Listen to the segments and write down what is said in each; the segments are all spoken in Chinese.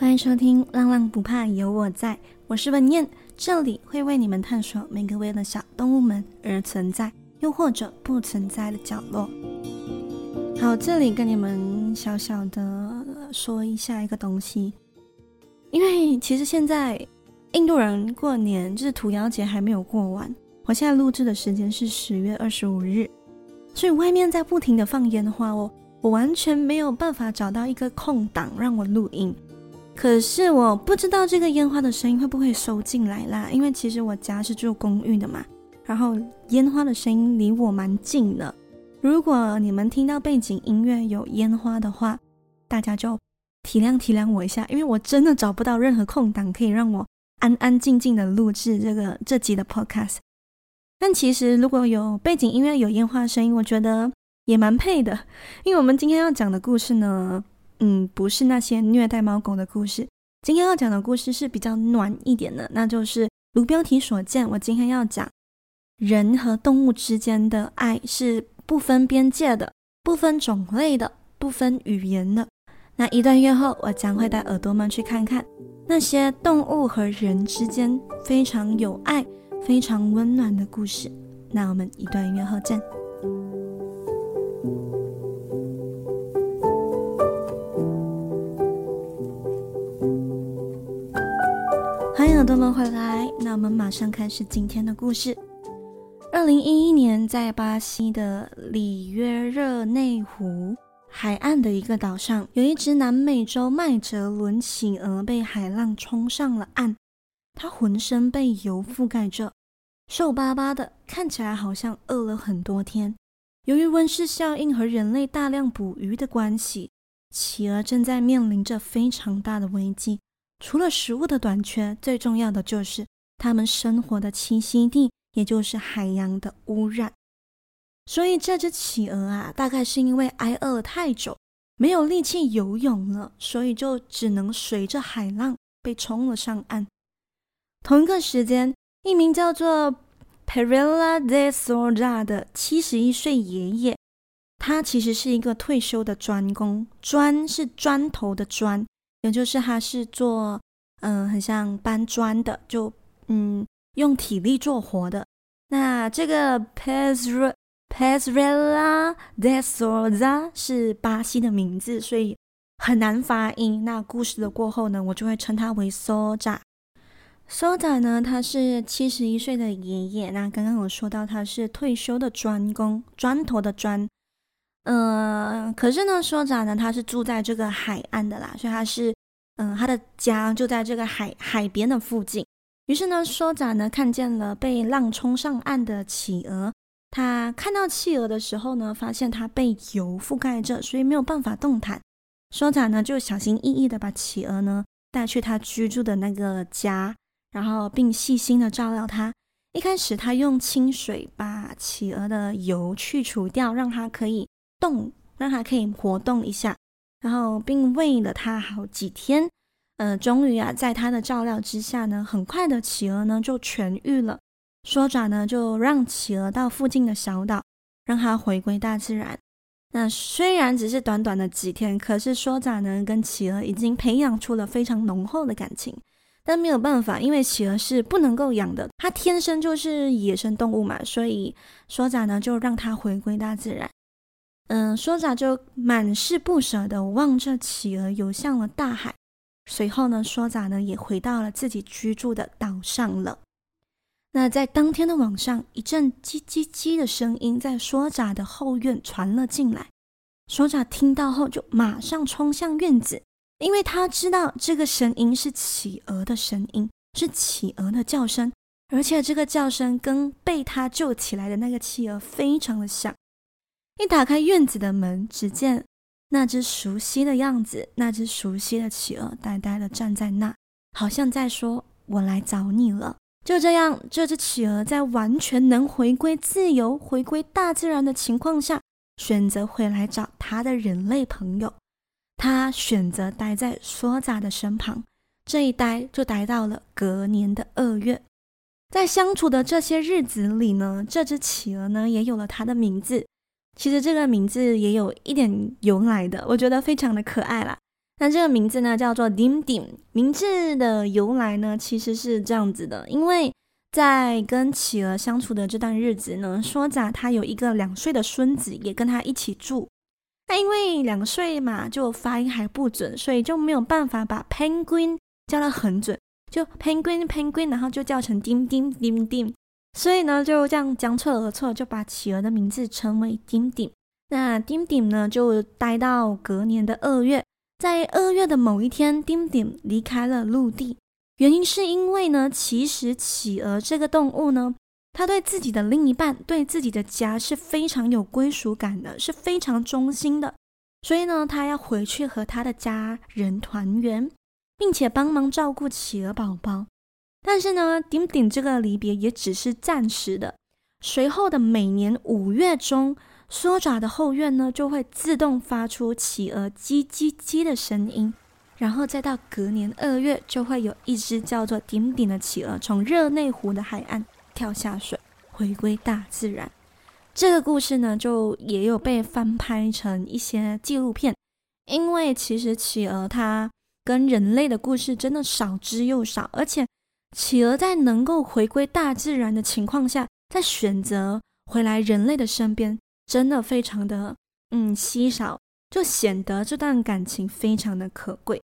欢迎收听《浪浪不怕有我在》，我是文燕，这里会为你们探索每个为了小动物们而存在，又或者不存在的角落。好，这里跟你们小小的说一下一个东西，因为其实现在印度人过年就是屠妖节还没有过完，我现在录制的时间是十月二十五日，所以外面在不停的放烟花哦，我完全没有办法找到一个空档让我录音。可是我不知道这个烟花的声音会不会收进来啦，因为其实我家是住公寓的嘛，然后烟花的声音离我蛮近的。如果你们听到背景音乐有烟花的话，大家就体谅体谅我一下，因为我真的找不到任何空档可以让我安安静静的录制这个这集的 podcast。但其实如果有背景音乐有烟花声音，我觉得也蛮配的，因为我们今天要讲的故事呢。嗯，不是那些虐待猫狗的故事。今天要讲的故事是比较暖一点的，那就是如标题所见，我今天要讲人和动物之间的爱是不分边界的、不分种类的、不分语言的。那一段月后，我将会带耳朵们去看看那些动物和人之间非常有爱、非常温暖的故事。那我们一段月后见。欢迎回来，那我们马上开始今天的故事。二零一一年，在巴西的里约热内湖海岸的一个岛上，有一只南美洲麦哲伦企鹅被海浪冲上了岸。它浑身被油覆盖着，瘦巴巴的，看起来好像饿了很多天。由于温室效应和人类大量捕鱼的关系，企鹅正在面临着非常大的危机。除了食物的短缺，最重要的就是它们生活的栖息地，也就是海洋的污染。所以这只企鹅啊，大概是因为挨饿了太久，没有力气游泳了，所以就只能随着海浪被冲了上岸。同一个时间，一名叫做 Pereira de Souza 的七十一岁爷爷，他其实是一个退休的砖工，砖是砖头的砖。也就是他是做，嗯，很像搬砖的，就嗯用体力做活的。那这个 Pereira Pereira de Souza 是巴西的名字，所以很难发音。那故事的过后呢，我就会称他为 Souza。Souza 呢，他是七十一岁的爷爷。那刚刚我说到他是退休的砖工，砖头的砖。呃，可是呢，说着呢，他是住在这个海岸的啦，所以他是，嗯、呃，他的家就在这个海海边的附近。于是呢，说着呢，看见了被浪冲上岸的企鹅。他看到企鹅的时候呢，发现它被油覆盖着，所以没有办法动弹。说着呢，就小心翼翼的把企鹅呢带去他居住的那个家，然后并细心的照料它。一开始，他用清水把企鹅的油去除掉，让它可以。动，让它可以活动一下，然后并喂了它好几天，呃，终于啊，在它的照料之下呢，很快的企鹅呢就痊愈了。说爪呢，就让企鹅到附近的小岛，让它回归大自然。那虽然只是短短的几天，可是说爪呢，跟企鹅已经培养出了非常浓厚的感情。但没有办法，因为企鹅是不能够养的，它天生就是野生动物嘛，所以说爪呢，就让它回归大自然。嗯，说着就满是不舍地望着企鹅游向了大海。随后呢，说着呢也回到了自己居住的岛上了。那在当天的晚上，一阵叽叽叽的声音在说着的后院传了进来。说着听到后就马上冲向院子，因为他知道这个声音是企鹅的声音，是企鹅的叫声，而且这个叫声跟被他救起来的那个企鹅非常的像。一打开院子的门，只见那只熟悉的样子，那只熟悉的企鹅呆呆地站在那，好像在说：“我来找你了。”就这样，这只企鹅在完全能回归自由、回归大自然的情况下，选择回来找他的人类朋友。他选择待在梭扎的身旁，这一待就待到了隔年的二月。在相处的这些日子里呢，这只企鹅呢也有了它的名字。其实这个名字也有一点由来的，我觉得非常的可爱啦。那这个名字呢，叫做 Dim Dim。名字的由来呢，其实是这样子的，因为在跟企鹅相处的这段日子呢，说着他有一个两岁的孙子也跟他一起住。那因为两岁嘛，就发音还不准，所以就没有办法把 penguin 叫得很准，就 penguin penguin，然后就叫成 dim dim dim dim，所以呢就这样将错而错，就把企鹅的名字称为丁丁。那丁丁呢就待到隔年的二月，在二月的某一天丁丁离开了陆地，原因是因为呢，其实企鹅这个动物呢。它对自己的另一半，对自己的家是非常有归属感的，是非常忠心的。所以呢，他要回去和他的家人团圆，并且帮忙照顾企鹅宝宝。但是呢，顶顶这个离别也只是暂时的。随后的每年五月中，缩爪的后院呢就会自动发出企鹅叽叽叽的声音，然后再到隔年二月，就会有一只叫做顶顶的企鹅从热内湖的海岸。跳下水，回归大自然。这个故事呢，就也有被翻拍成一些纪录片。因为其实企鹅它跟人类的故事真的少之又少，而且企鹅在能够回归大自然的情况下，再选择回来人类的身边，真的非常的嗯稀少，就显得这段感情非常的可贵。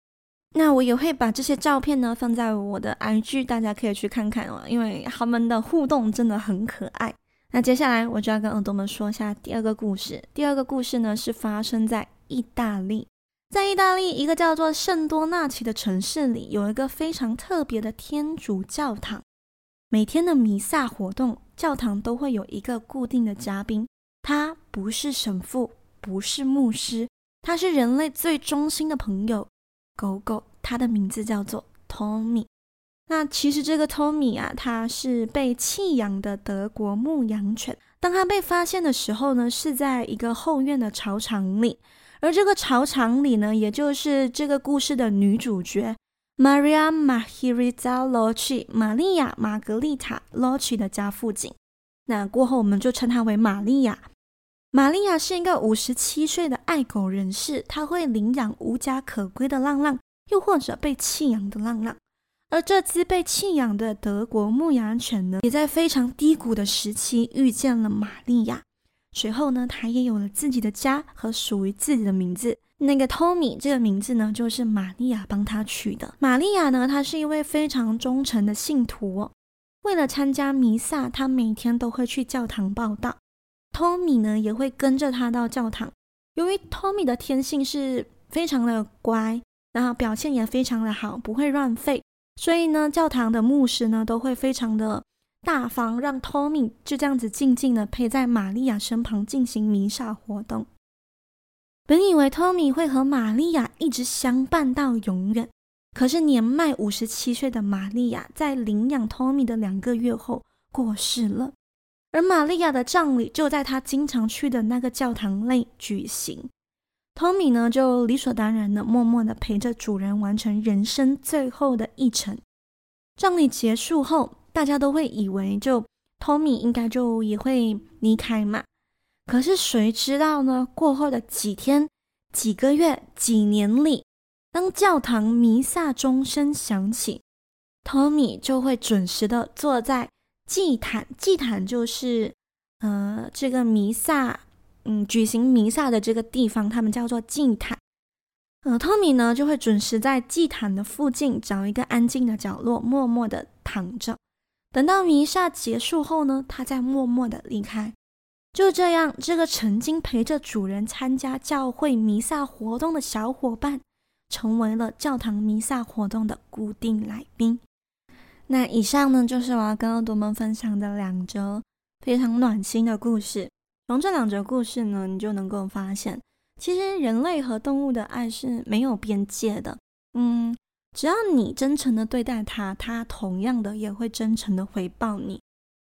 那我也会把这些照片呢放在我的 IG，大家可以去看看哦，因为他们的互动真的很可爱。那接下来我就要跟耳朵们说一下第二个故事。第二个故事呢是发生在意大利，在意大利一个叫做圣多纳奇的城市里，有一个非常特别的天主教堂。每天的弥撒活动，教堂都会有一个固定的嘉宾，他不是神父，不是牧师，他是人类最忠心的朋友。狗狗，它的名字叫做 Tommy。那其实这个 Tommy 啊，它是被弃养的德国牧羊犬。当它被发现的时候呢，是在一个后院的草场里。而这个草场里呢，也就是这个故事的女主角 Maria Margherita Rocci，玛利亚·玛格丽塔·罗奇的家附近。那过后我们就称她为玛利亚。玛利亚是一个五十七岁的爱狗人士，她会领养无家可归的浪浪，又或者被弃养的浪浪。而这只被弃养的德国牧羊犬呢，也在非常低谷的时期遇见了玛利亚。随后呢，他也有了自己的家和属于自己的名字。那个 Tommy 这个名字呢，就是玛利亚帮他取的。玛利亚呢，她是一位非常忠诚的信徒哦。为了参加弥撒，她每天都会去教堂报到。托米呢也会跟着他到教堂。由于托米的天性是非常的乖，然后表现也非常的好，不会乱吠，所以呢，教堂的牧师呢都会非常的大方，让托米就这样子静静的陪在玛利亚身旁进行弥撒活动。本以为托米会和玛利亚一直相伴到永远，可是年迈五十七岁的玛利亚在领养托米的两个月后过世了。而玛利亚的葬礼就在她经常去的那个教堂内举行。托米呢，就理所当然的默默的陪着主人完成人生最后的一程。葬礼结束后，大家都会以为就托米应该就也会离开嘛。可是谁知道呢？过后的几天、几个月、几年里，当教堂弥撒钟声响起，托米就会准时的坐在。祭坛，祭坛就是，呃，这个弥撒，嗯，举行弥撒的这个地方，他们叫做祭坛。呃，托米呢就会准时在祭坛的附近找一个安静的角落，默默的躺着。等到弥撒结束后呢，他再默默的离开。就这样，这个曾经陪着主人参加教会弥撒活动的小伙伴，成为了教堂弥撒活动的固定来宾。那以上呢，就是我要跟耳朵们分享的两则非常暖心的故事。从这两则故事呢，你就能够发现，其实人类和动物的爱是没有边界的。嗯，只要你真诚的对待它，它同样的也会真诚的回报你。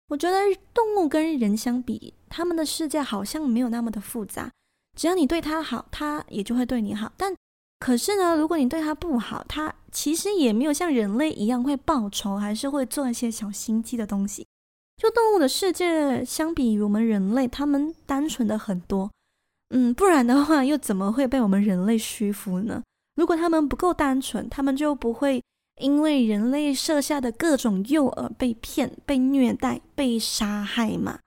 我觉得动物跟人相比，他们的世界好像没有那么的复杂。只要你对它好，它也就会对你好。但可是呢，如果你对它不好，它其实也没有像人类一样会报仇，还是会做一些小心机的东西。就动物的世界，相比于我们人类，他们单纯的很多。嗯，不然的话，又怎么会被我们人类屈服呢？如果他们不够单纯，他们就不会因为人类设下的各种诱饵被骗、被虐待、被杀害嘛。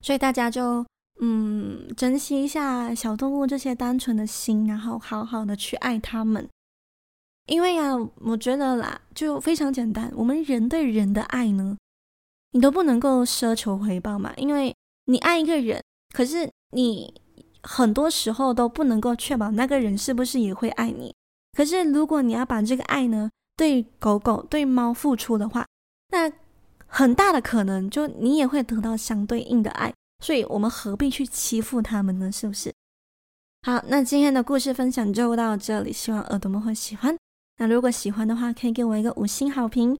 所以大家就嗯，珍惜一下小动物这些单纯的心，然后好好的去爱他们。因为呀、啊，我觉得啦，就非常简单，我们人对人的爱呢，你都不能够奢求回报嘛。因为你爱一个人，可是你很多时候都不能够确保那个人是不是也会爱你。可是如果你要把这个爱呢，对狗狗、对猫付出的话，那很大的可能就你也会得到相对应的爱。所以我们何必去欺负他们呢？是不是？好，那今天的故事分享就到这里，希望耳朵们会喜欢。那如果喜欢的话，可以给我一个五星好评。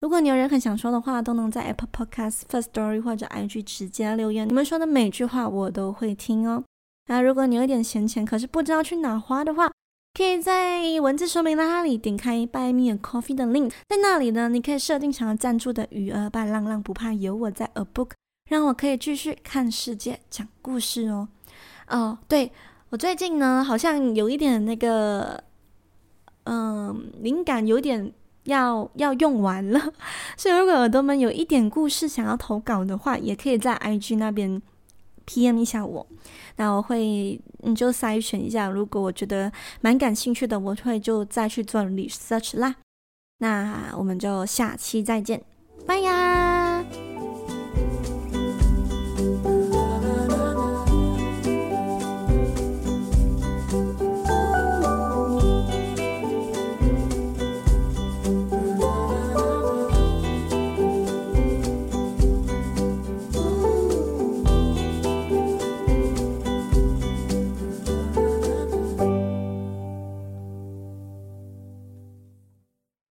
如果你有任何想说的话，都能在 Apple Podcast、First Story 或者 IG 直接留言。你们说的每句话我都会听哦。那如果你有一点闲钱，可是不知道去哪花的话，可以在文字说明栏里点开 Buy Me a Coffee 的 link，在那里呢，你可以设定想要赞助的余额，把浪浪不怕有我在 A Book，让我可以继续看世界、讲故事哦。哦，对，我最近呢，好像有一点那个。嗯，灵感有点要要用完了，所以如果耳朵们有一点故事想要投稿的话，也可以在 IG 那边 PM 一下我，那我会你就筛选一下，如果我觉得蛮感兴趣的，我会就再去做 research 啦。那我们就下期再见，拜拜。